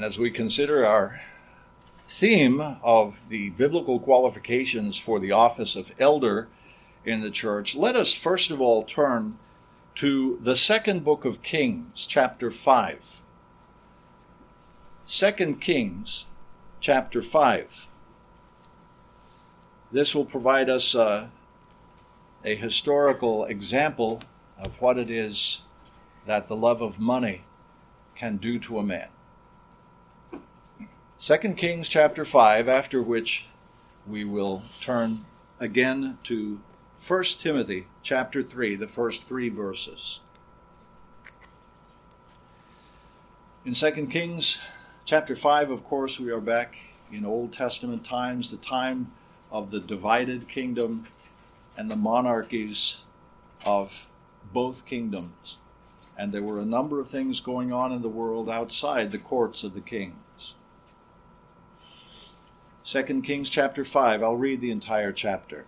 And as we consider our theme of the biblical qualifications for the office of elder in the church, let us first of all turn to the second book of Kings, chapter 5. 2 Kings, chapter 5. This will provide us uh, a historical example of what it is that the love of money can do to a man. 2 Kings chapter 5, after which we will turn again to 1 Timothy chapter 3, the first three verses. In 2 Kings chapter 5, of course, we are back in Old Testament times, the time of the divided kingdom and the monarchies of both kingdoms. And there were a number of things going on in the world outside the courts of the kings. 2 Kings chapter 5, I'll read the entire chapter.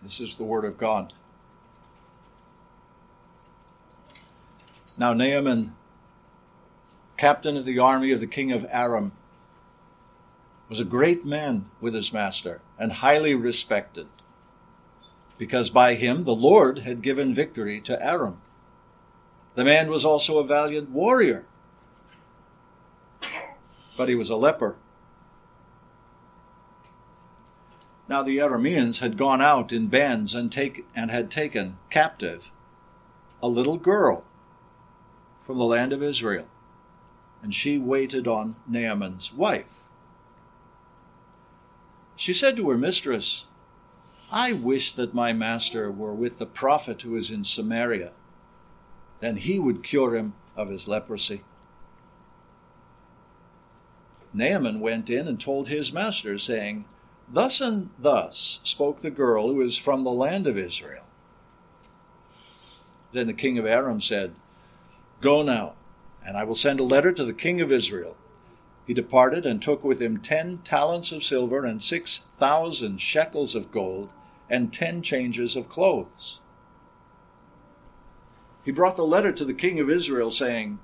This is the Word of God. Now, Naaman, captain of the army of the king of Aram, was a great man with his master and highly respected, because by him the Lord had given victory to Aram. The man was also a valiant warrior, but he was a leper. Now the Arameans had gone out in bands and, take, and had taken captive a little girl from the land of Israel, and she waited on Naaman's wife. She said to her mistress, I wish that my master were with the prophet who is in Samaria. Then he would cure him of his leprosy. Naaman went in and told his master, saying, Thus and thus spoke the girl who is from the land of Israel. Then the king of Aram said, Go now, and I will send a letter to the king of Israel. He departed and took with him ten talents of silver and six thousand shekels of gold and ten changes of clothes. He brought the letter to the king of Israel, saying,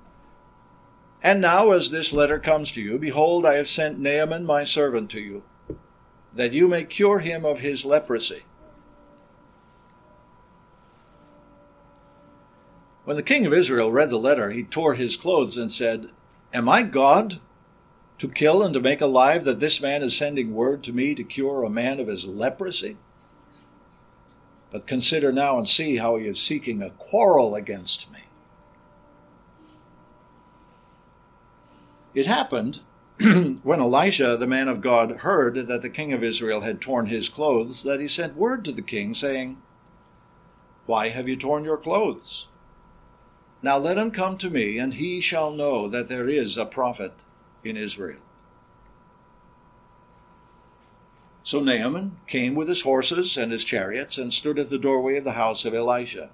And now, as this letter comes to you, behold, I have sent Naaman my servant to you, that you may cure him of his leprosy. When the king of Israel read the letter, he tore his clothes and said, Am I God to kill and to make alive that this man is sending word to me to cure a man of his leprosy? But consider now and see how he is seeking a quarrel against me. It happened when Elisha, the man of God, heard that the king of Israel had torn his clothes, that he sent word to the king, saying, Why have you torn your clothes? Now let him come to me, and he shall know that there is a prophet in Israel. So Naaman came with his horses and his chariots and stood at the doorway of the house of Elisha.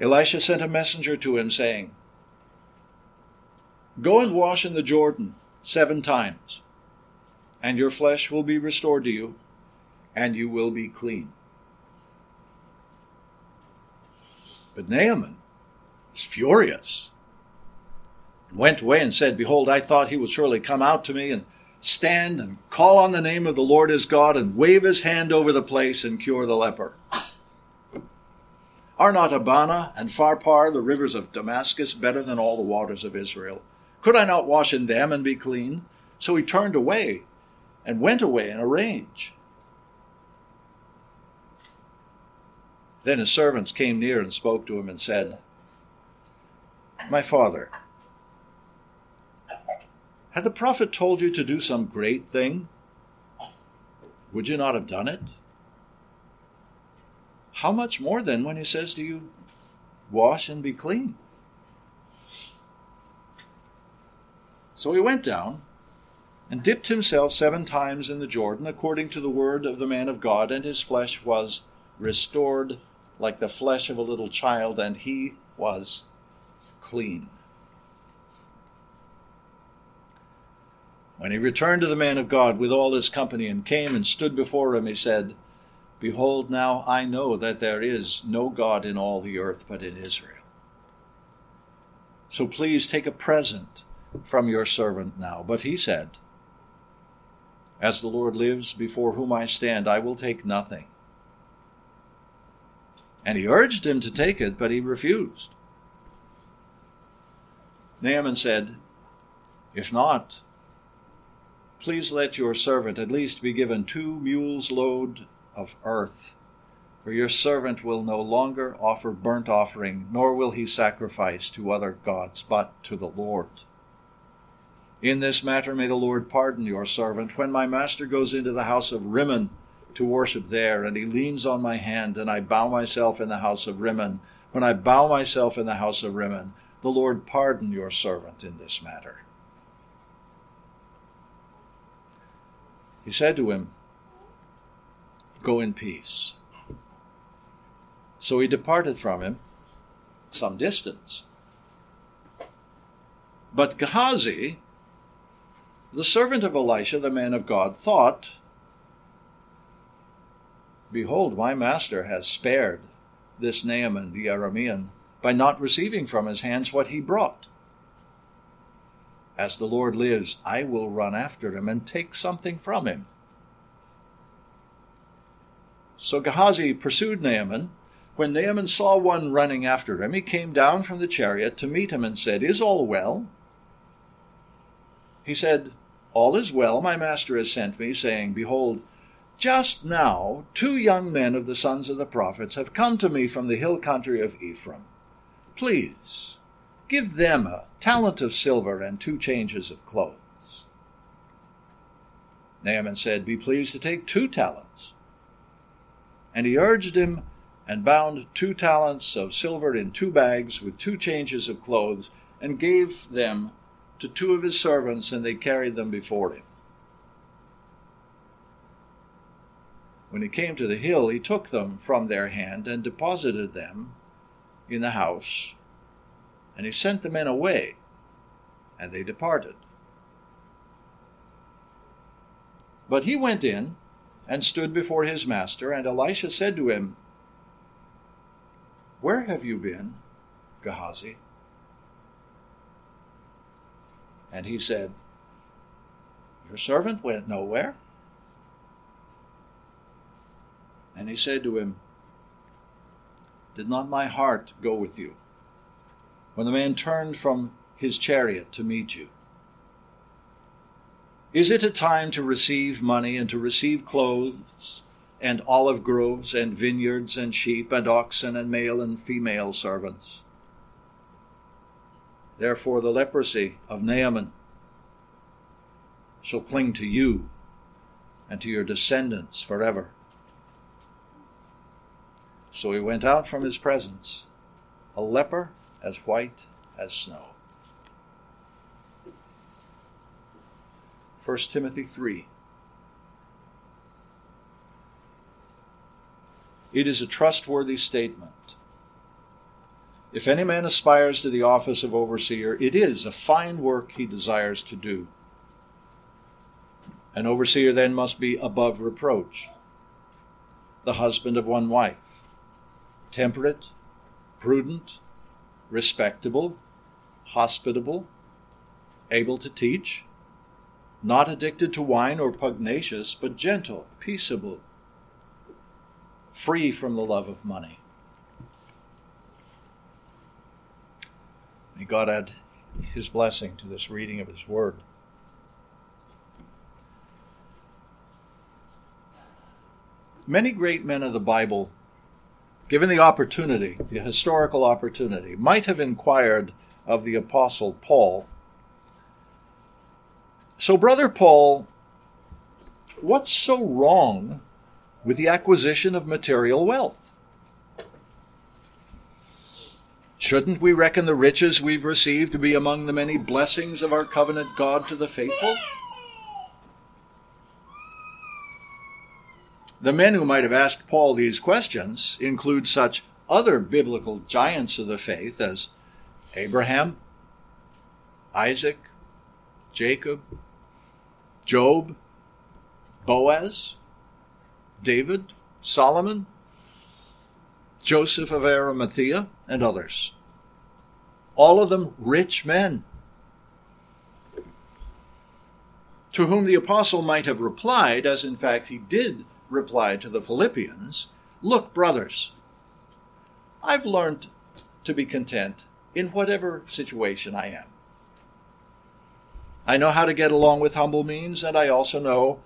Elisha sent a messenger to him, saying, Go and wash in the Jordan seven times, and your flesh will be restored to you, and you will be clean. But Naaman was furious and went away and said, Behold, I thought he would surely come out to me and stand and call on the name of the Lord his God and wave his hand over the place and cure the leper. Are not Abana and Pharpar, the rivers of Damascus, better than all the waters of Israel? Could I not wash in them and be clean? So he turned away and went away in a rage. Then his servants came near and spoke to him and said, My father, had the prophet told you to do some great thing, would you not have done it? How much more then when he says to you, Wash and be clean? So he went down and dipped himself seven times in the Jordan, according to the word of the man of God, and his flesh was restored like the flesh of a little child, and he was clean. When he returned to the man of God with all his company and came and stood before him, he said, Behold, now I know that there is no God in all the earth but in Israel. So please take a present from your servant now. But he said, As the Lord lives before whom I stand, I will take nothing. And he urged him to take it, but he refused. Naaman said, If not, please let your servant at least be given two mules' load of earth for your servant will no longer offer burnt offering, nor will he sacrifice to other gods, but to the Lord. In this matter may the Lord pardon your servant. When my master goes into the house of Rimmon to worship there, and he leans on my hand, and I bow myself in the house of Rimmon, when I bow myself in the house of Rimmon, the Lord pardon your servant in this matter. He said to him, Go in peace. So he departed from him some distance. But Gehazi, the servant of Elisha, the man of God, thought, Behold, my master has spared this Naaman the Aramean by not receiving from his hands what he brought. As the Lord lives, I will run after him and take something from him. So Gehazi pursued Naaman when Naaman saw one running after him, he came down from the chariot to meet him and said, Is all well? He said, All is well, my master has sent me, saying, Behold, just now two young men of the sons of the prophets have come to me from the hill country of Ephraim. Please, give them a talent of silver and two changes of clothes. Naaman said, Be pleased to take two talents. And he urged him and bound two talents of silver in two bags with two changes of clothes, and gave them to two of his servants, and they carried them before him. When he came to the hill, he took them from their hand and deposited them in the house, and he sent the men away, and they departed. But he went in and stood before his master, and Elisha said to him, where have you been, Gehazi? And he said, Your servant went nowhere. And he said to him, Did not my heart go with you when the man turned from his chariot to meet you? Is it a time to receive money and to receive clothes and olive groves, and vineyards, and sheep, and oxen, and male and female servants. Therefore, the leprosy of Naaman shall cling to you and to your descendants forever. So he went out from his presence, a leper as white as snow. 1 Timothy 3 It is a trustworthy statement. If any man aspires to the office of overseer, it is a fine work he desires to do. An overseer then must be above reproach, the husband of one wife, temperate, prudent, respectable, hospitable, able to teach, not addicted to wine or pugnacious, but gentle, peaceable free from the love of money. May God add his blessing to this reading of his word. Many great men of the Bible, given the opportunity, the historical opportunity, might have inquired of the Apostle Paul. So, Brother Paul, what's so wrong with the acquisition of material wealth. Shouldn't we reckon the riches we've received to be among the many blessings of our covenant God to the faithful? The men who might have asked Paul these questions include such other biblical giants of the faith as Abraham, Isaac, Jacob, Job, Boaz, David, Solomon, Joseph of Arimathea, and others. All of them rich men. To whom the apostle might have replied, as in fact he did reply to the Philippians Look, brothers, I've learned to be content in whatever situation I am. I know how to get along with humble means, and I also know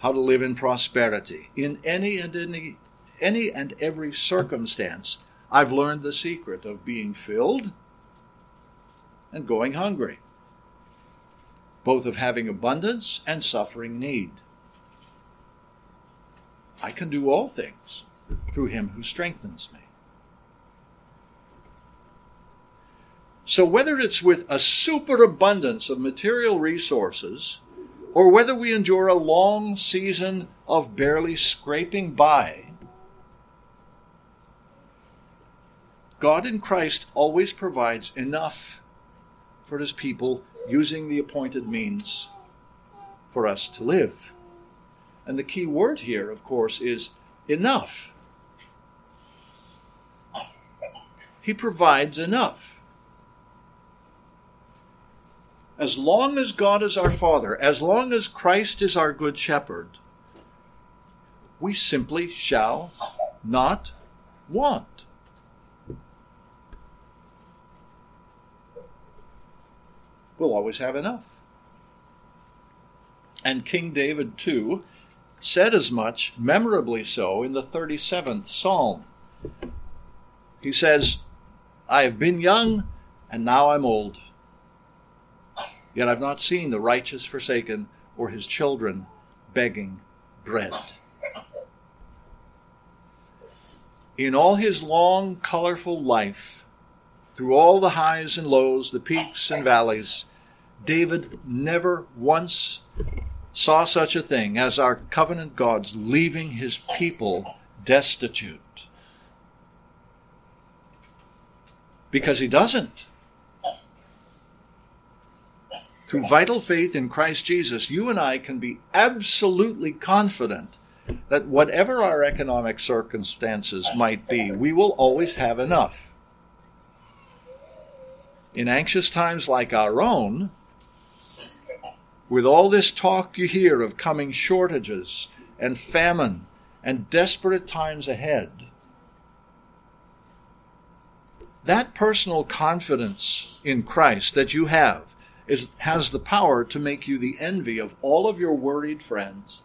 how to live in prosperity. In any and any, any and every circumstance, I've learned the secret of being filled and going hungry, both of having abundance and suffering need. I can do all things through him who strengthens me. So, whether it's with a superabundance of material resources, or whether we endure a long season of barely scraping by, God in Christ always provides enough for his people using the appointed means for us to live. And the key word here, of course, is enough. He provides enough. As long as God is our Father, as long as Christ is our Good Shepherd, we simply shall not want. We'll always have enough. And King David, too, said as much, memorably so, in the 37th Psalm. He says, I have been young, and now I'm old Yet I've not seen the righteous forsaken or his children begging bread. In all his long, colorful life, through all the highs and lows, the peaks and valleys, David never once saw such a thing as our covenant God's leaving his people destitute. Because he doesn't. Through vital faith in Christ Jesus, you and I can be absolutely confident that whatever our economic circumstances might be, we will always have enough. In anxious times like our own, with all this talk you hear of coming shortages and famine and desperate times ahead, that personal confidence in Christ that you have is, has the power to make you the envy of all of your worried friends.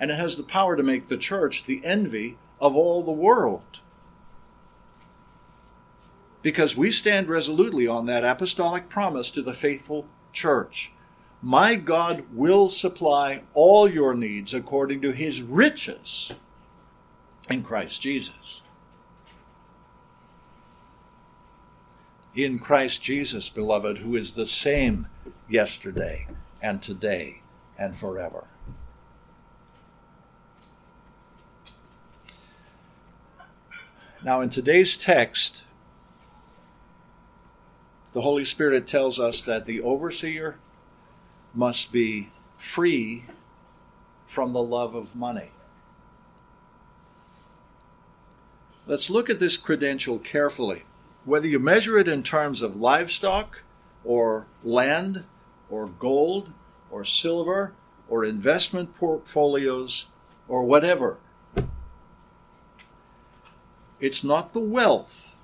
And it has the power to make the church the envy of all the world. Because we stand resolutely on that apostolic promise to the faithful church. My God will supply all your needs according to his riches in Christ Jesus. in Christ Jesus, beloved, who is the same yesterday and today and forever. Now, in today's text, the Holy Spirit tells us that the overseer must be free from the love of money. Let's look at this credential carefully. Whether you measure it in terms of livestock or land or gold or silver or investment portfolios or whatever, it's not the wealth,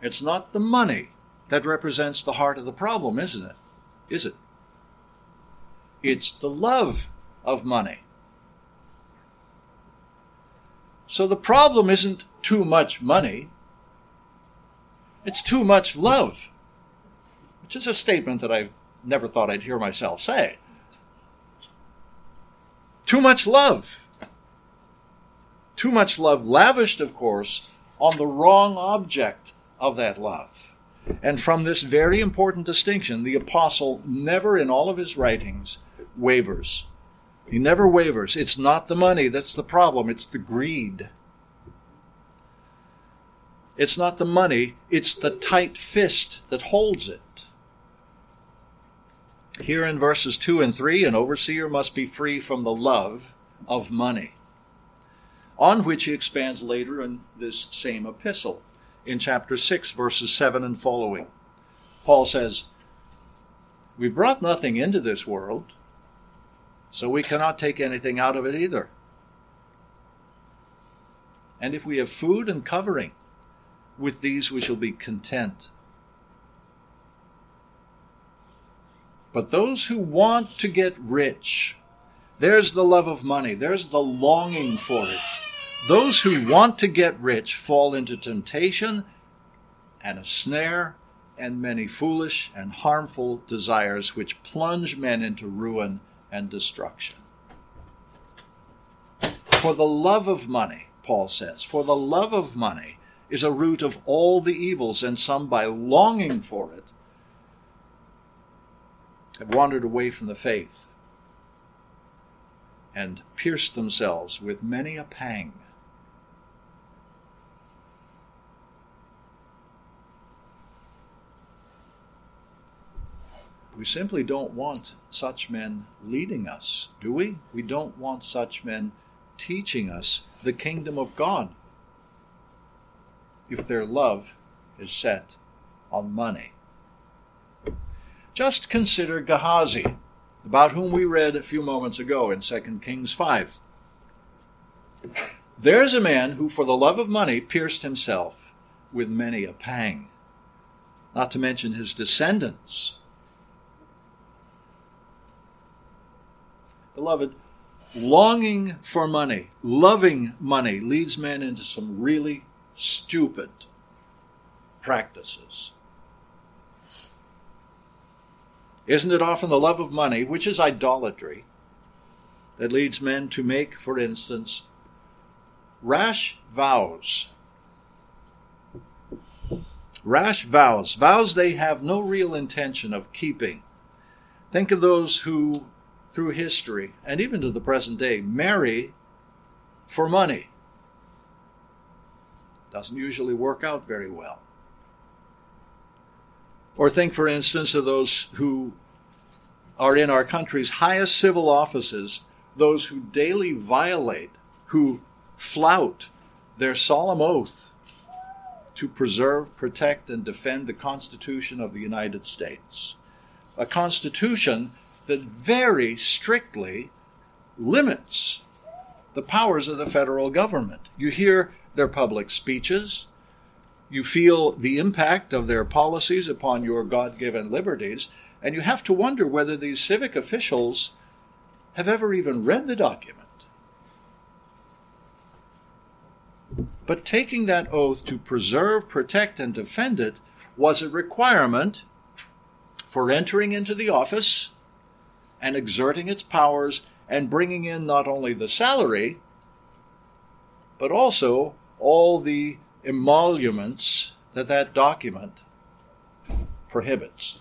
it's not the money that represents the heart of the problem, isn't it? Is it? It's the love of money. So the problem isn't too much money, it's too much love, which is a statement that I've never thought I'd hear myself say. Too much love. Too much love, lavished, of course, on the wrong object of that love. And from this very important distinction, the apostle never in all of his writings wavers. He never wavers. It's not the money that's the problem, it's the greed. It's not the money, it's the tight fist that holds it. Here in verses 2 and 3, an overseer must be free from the love of money, on which he expands later in this same epistle. In chapter 6, verses 7 and following. Paul says, We've brought nothing into this world, so we cannot take anything out of it either. And if we have food and covering, with these we shall be content. But those who want to get rich, there's the love of money, there's the longing for it. Those who want to get rich fall into temptation and a snare and many foolish and harmful desires which plunge men into ruin and destruction. For the love of money, Paul says, for the love of money is a root of all the evils, and some by longing for it have wandered away from the faith and pierced themselves with many a pang. We simply don't want such men leading us, do we? We don't want such men teaching us the kingdom of God if their love is set on money. Just consider Gehazi, about whom we read a few moments ago in 2 Kings 5. There's a man who, for the love of money, pierced himself with many a pang, not to mention his descendants Beloved, longing for money, loving money, leads men into some really stupid practices. Isn't it often the love of money, which is idolatry, that leads men to make, for instance, rash vows? Rash vows, vows they have no real intention of keeping. Think of those who through history and even to the present day marry for money. Doesn't usually work out very well. Or think, for instance, of those who are in our country's highest civil offices, those who daily violate, who flout their solemn oath to preserve, protect, and defend the Constitution of the United States. A Constitution that very strictly limits the powers of the federal government. You hear their public speeches, you feel the impact of their policies upon your God given liberties, and you have to wonder whether these civic officials have ever even read the document. But taking that oath to preserve, protect, and defend it was a requirement for entering into the office and exerting its powers and bringing in not only the salary, but also all the emoluments that that document prohibits.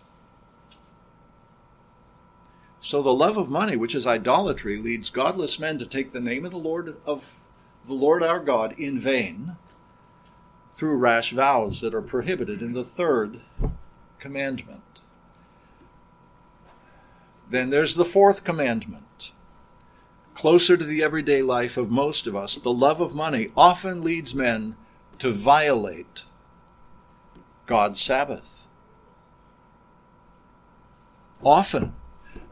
So the love of money, which is idolatry, leads godless men to take the name of the Lord of the Lord our God in vain through rash vows that are prohibited in the third commandment. Then there's the fourth commandment. Closer to the everyday life of most of us, the love of money often leads men to violate God's Sabbath. Often.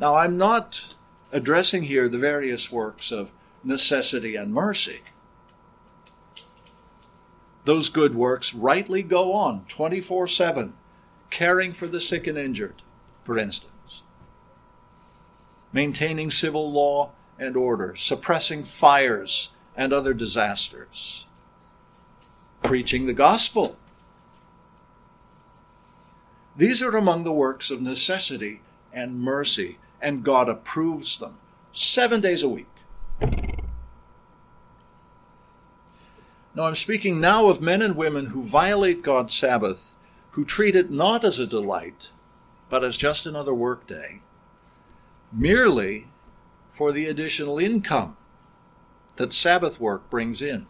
Now, I'm not addressing here the various works of necessity and mercy. Those good works rightly go on 24 7, caring for the sick and injured, for instance maintaining civil law and order, suppressing fires and other disasters, preaching the gospel. These are among the works of necessity and mercy, and God approves them seven days a week. Now, I'm speaking now of men and women who violate God's Sabbath, who treat it not as a delight, but as just another workday merely for the additional income that Sabbath work brings in.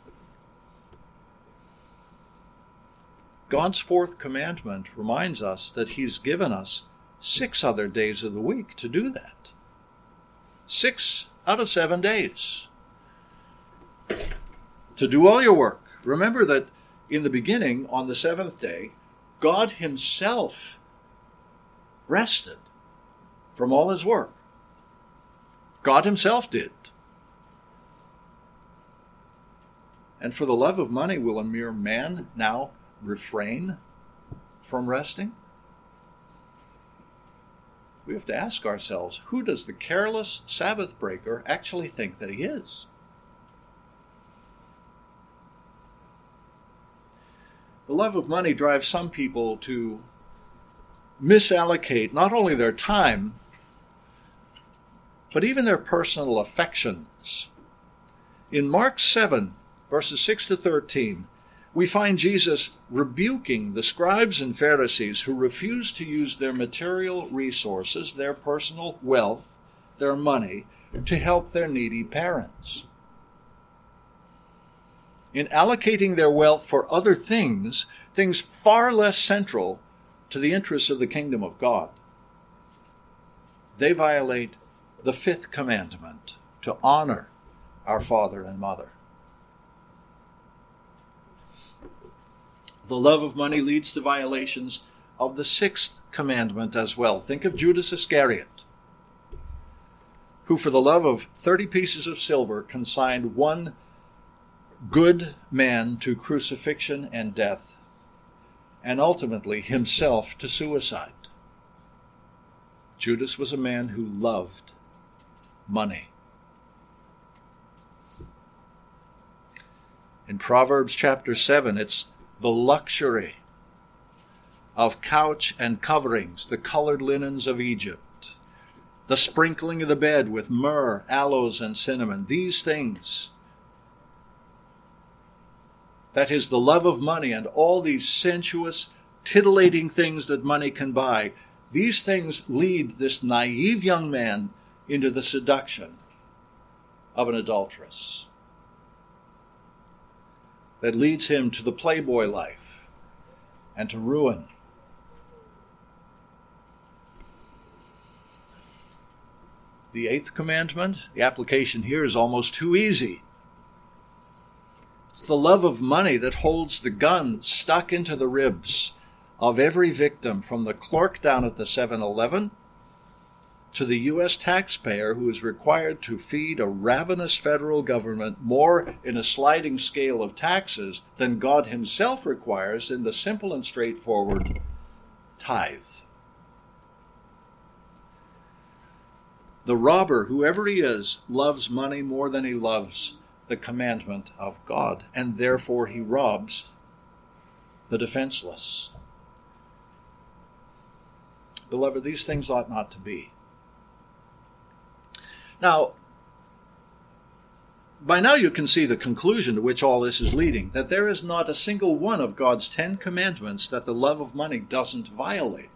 God's fourth commandment reminds us that He's given us six other days of the week to do that. Six out of seven days. To do all your work. Remember that in the beginning, on the seventh day, God Himself rested from all His work. God Himself did. And for the love of money, will a mere man now refrain from resting? We have to ask ourselves who does the careless Sabbath breaker actually think that he is? The love of money drives some people to misallocate not only their time, but even their personal affections. In Mark 7, verses 6 to 13, we find Jesus rebuking the scribes and Pharisees who refuse to use their material resources, their personal wealth, their money, to help their needy parents. In allocating their wealth for other things, things far less central to the interests of the kingdom of God, they violate the fifth commandment to honor our father and mother. The love of money leads to violations of the sixth commandment as well. Think of Judas Iscariot, who, for the love of 30 pieces of silver, consigned one good man to crucifixion and death, and ultimately himself to suicide. Judas was a man who loved money. In Proverbs chapter 7, it's the luxury of couch and coverings, the colored linens of Egypt, the sprinkling of the bed with myrrh, aloes, and cinnamon, these things. That is the love of money and all these sensuous, titillating things that money can buy. These things lead this naive young man into the seduction of an adulteress that leads him to the playboy life and to ruin. The eighth commandment, the application here is almost too easy. It's the love of money that holds the gun stuck into the ribs of every victim, from the clerk down at the 7 Eleven to the U.S. taxpayer who is required to feed a ravenous federal government more in a sliding scale of taxes than God Himself requires in the simple and straightforward tithe. The robber, whoever he is, loves money more than he loves the commandment of God, and therefore he robs the defenseless. Beloved, these things ought not to be. Now, by now you can see the conclusion to which all this is leading that there is not a single one of God's Ten Commandments that the love of money doesn't violate.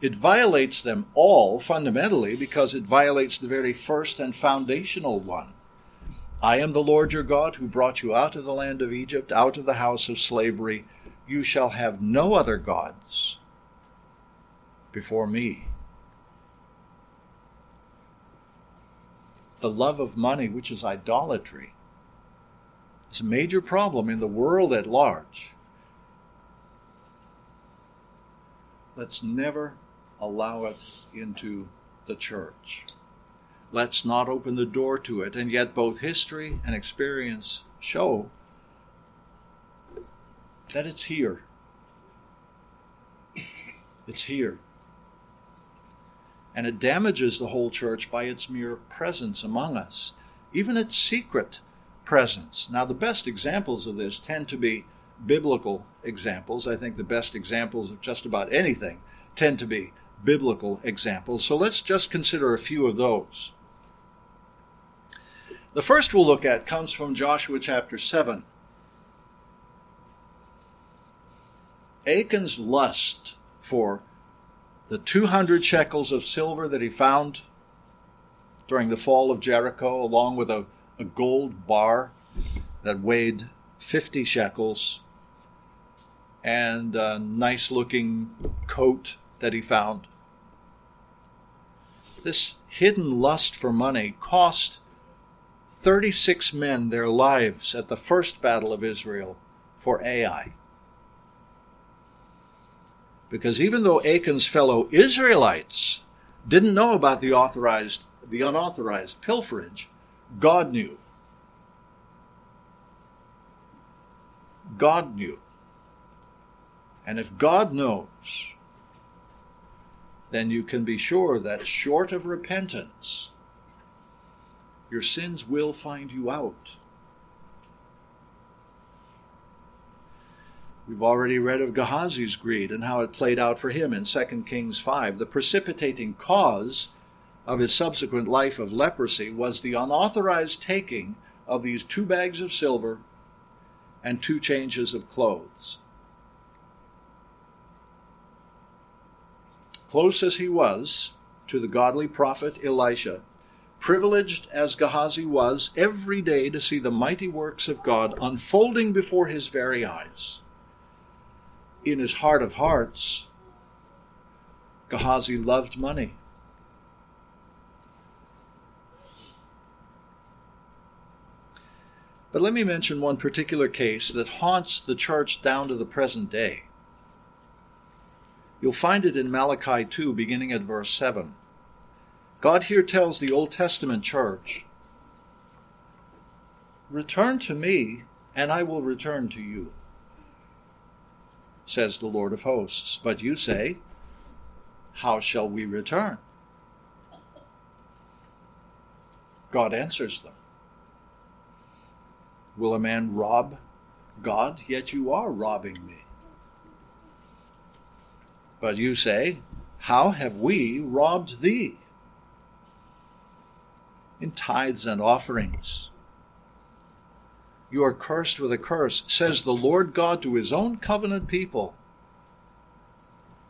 It violates them all fundamentally because it violates the very first and foundational one. I am the Lord your God who brought you out of the land of Egypt, out of the house of slavery. You shall have no other gods before me. The love of money, which is idolatry, is a major problem in the world at large. Let's never allow it into the church. Let's not open the door to it. And yet, both history and experience show that it's here. It's here and it damages the whole church by its mere presence among us, even its secret presence. Now, the best examples of this tend to be biblical examples. I think the best examples of just about anything tend to be biblical examples. So let's just consider a few of those. The first we'll look at comes from Joshua chapter 7. Achan's lust for the 200 shekels of silver that he found during the fall of Jericho, along with a, a gold bar that weighed 50 shekels, and a nice looking coat that he found. This hidden lust for money cost 36 men their lives at the first battle of Israel for Ai. Because even though Achan's fellow Israelites didn't know about the authorized the unauthorized pilferage, God knew. God knew. And if God knows, then you can be sure that short of repentance, your sins will find you out. We've already read of Gehazi's greed and how it played out for him in 2 Kings 5. The precipitating cause of his subsequent life of leprosy was the unauthorized taking of these two bags of silver and two changes of clothes. Close as he was to the godly prophet Elisha, privileged as Gehazi was every day to see the mighty works of God unfolding before his very eyes, in his heart of hearts, Gehazi loved money. But let me mention one particular case that haunts the church down to the present day. You'll find it in Malachi 2, beginning at verse 7. God here tells the Old Testament church, Return to me, and I will return to you, says the Lord of hosts. But you say, How shall we return? God answers them. Will a man rob God? Yet you are robbing me. But you say, How have we robbed thee? In tithes and offerings. You are cursed with a curse, says the Lord God to his own covenant people.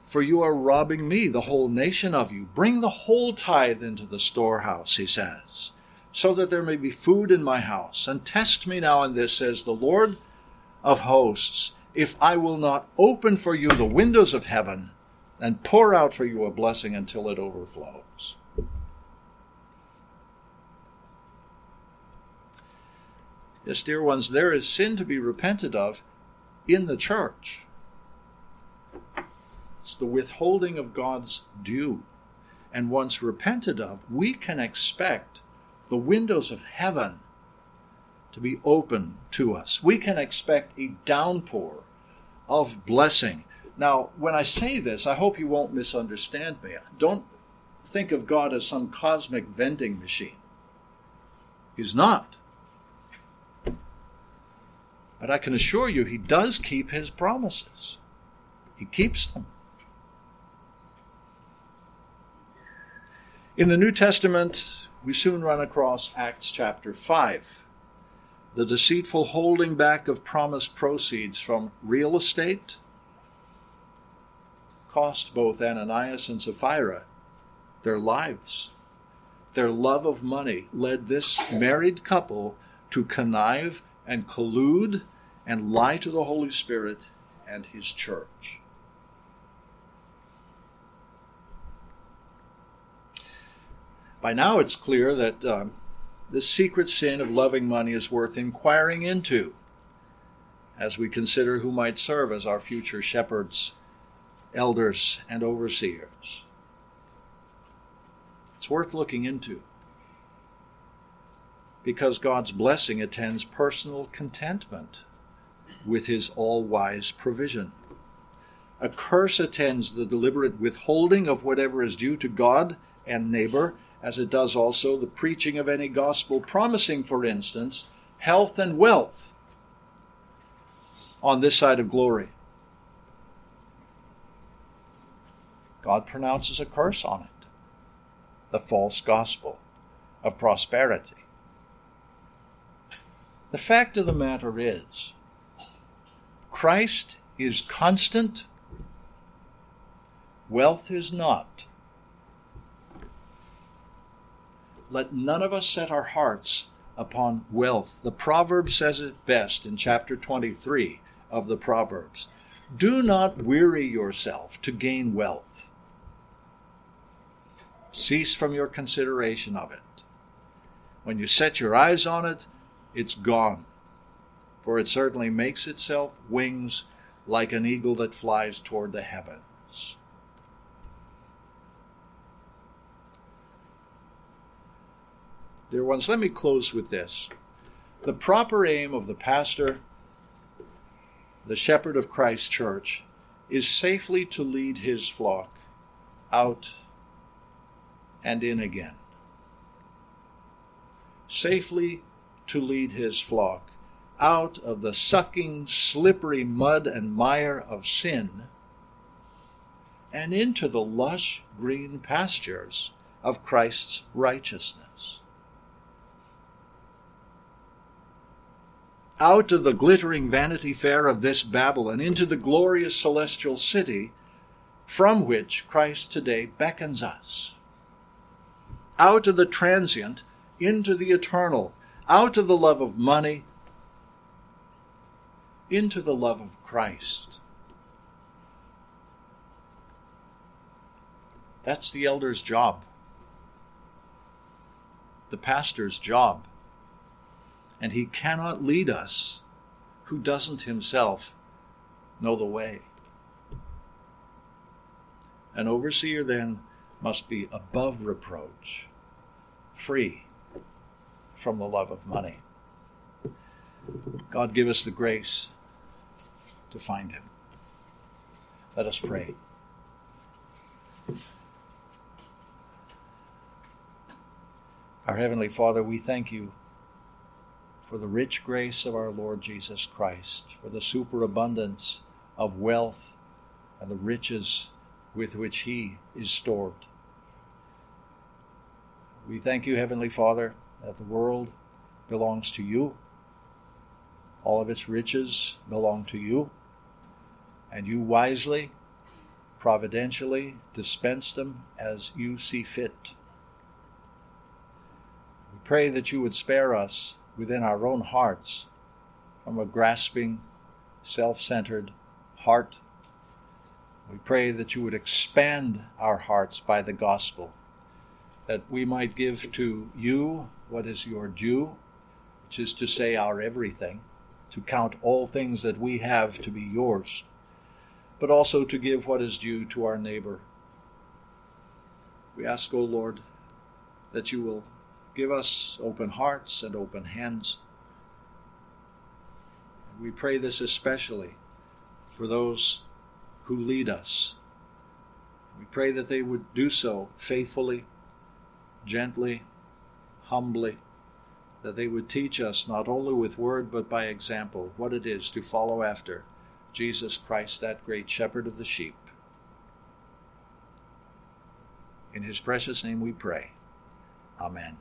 For you are robbing me, the whole nation of you. Bring the whole tithe into the storehouse, he says so that there may be food in my house. And test me now in this, says the Lord of hosts, if I will not open for you the windows of heaven and pour out for you a blessing until it overflows. Yes, dear ones, there is sin to be repented of in the church. It's the withholding of God's due. And once repented of, we can expect the windows of heaven to be open to us. We can expect a downpour of blessing. Now, when I say this, I hope you won't misunderstand me. Don't think of God as some cosmic vending machine. He's not. But I can assure you, He does keep His promises, He keeps them. In the New Testament, we soon run across Acts chapter 5. The deceitful holding back of promised proceeds from real estate cost both Ananias and Sapphira their lives. Their love of money led this married couple to connive and collude and lie to the Holy Spirit and His church. By now, it's clear that um, this secret sin of loving money is worth inquiring into as we consider who might serve as our future shepherds, elders, and overseers. It's worth looking into because God's blessing attends personal contentment with His all wise provision. A curse attends the deliberate withholding of whatever is due to God and neighbor as it does also the preaching of any gospel promising, for instance, health and wealth on this side of glory. God pronounces a curse on it the false gospel of prosperity. The fact of the matter is, Christ is constant, wealth is not. let none of us set our hearts upon wealth. The proverb says it best in chapter 23 of the Proverbs. Do not weary yourself to gain wealth. Cease from your consideration of it. When you set your eyes on it, it's gone. For it certainly makes itself wings like an eagle that flies toward the heavens. Dear ones, let me close with this. The proper aim of the pastor, the shepherd of Christ Church, is safely to lead his flock out and in again. Safely to lead his flock out of the sucking, slippery mud and mire of sin and into the lush green pastures of Christ's righteousness. out of the glittering Vanity Fair of this Babylon into the glorious celestial city from which Christ today beckons us. Out of the transient into the eternal, out of the love of money into the love of Christ. That's the elder's job, the pastor's job and he cannot lead us who doesn't himself know the way. An overseer then must be above reproach, free from the love of money. God give us the grace to find him. Let us pray. Our Heavenly Father, we thank you for the rich grace of our Lord Jesus Christ, for the superabundance of wealth and the riches with which He is stored. We thank you, Heavenly Father, that the world belongs to you. All of its riches belong to you, and you wisely, providentially dispense them as you see fit. We pray that you would spare us within our own hearts from a grasping, self centered heart. We pray that you would expand our hearts by the gospel, that we might give to you what is your due, which is to say, our everything, to count all things that we have to be yours, but also to give what is due to our neighbor. We ask, O Lord, that you will Give us open hearts and open hands. We pray this especially for those who lead us. We pray that they would do so faithfully, gently, humbly, that they would teach us not only with word but by example what it is to follow after Jesus Christ, that great shepherd of the sheep. In his precious name we pray. Amen.